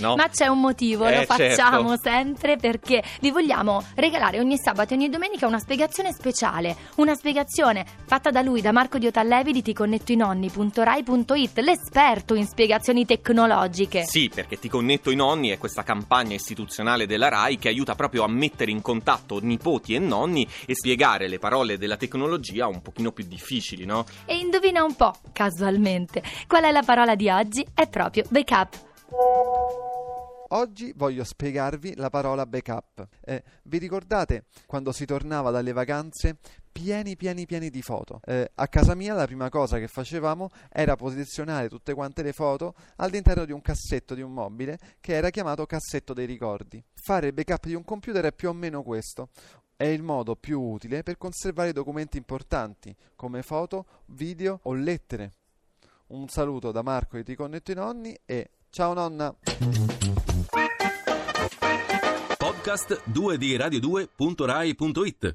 no? Ma c'è un motivo, Eh, lo facciamo certo. sempre perché vi vogliamo regalare ogni sabato e ogni domenica una spiegazione speciale. Una spiegazione fatta da lui, da Marco Diotallevi di ticonnettoinonni.rai.it, l'esperto in spiegazioni tecnologiche. Sì, perché Ti connetto i nonni è questa campagna istituzionale della RAI che aiuta proprio a mettere in contatto nipoti e nonni e spiegare le parole della tecnologia un pochino più difficili, no? E indovina un po', casualmente, qual è la parola di oggi? È proprio backup. Oggi voglio spiegarvi la parola backup. Eh, vi ricordate quando si tornava dalle vacanze pieni pieni pieni di foto? Eh, a casa mia la prima cosa che facevamo era posizionare tutte quante le foto all'interno di un cassetto di un mobile che era chiamato cassetto dei ricordi. Fare il backup di un computer è più o meno questo. È il modo più utile per conservare documenti importanti come foto, video o lettere. Un saluto da Marco di Connetto i Nonni e ciao nonna! Podcast 2 di radio2.rai.it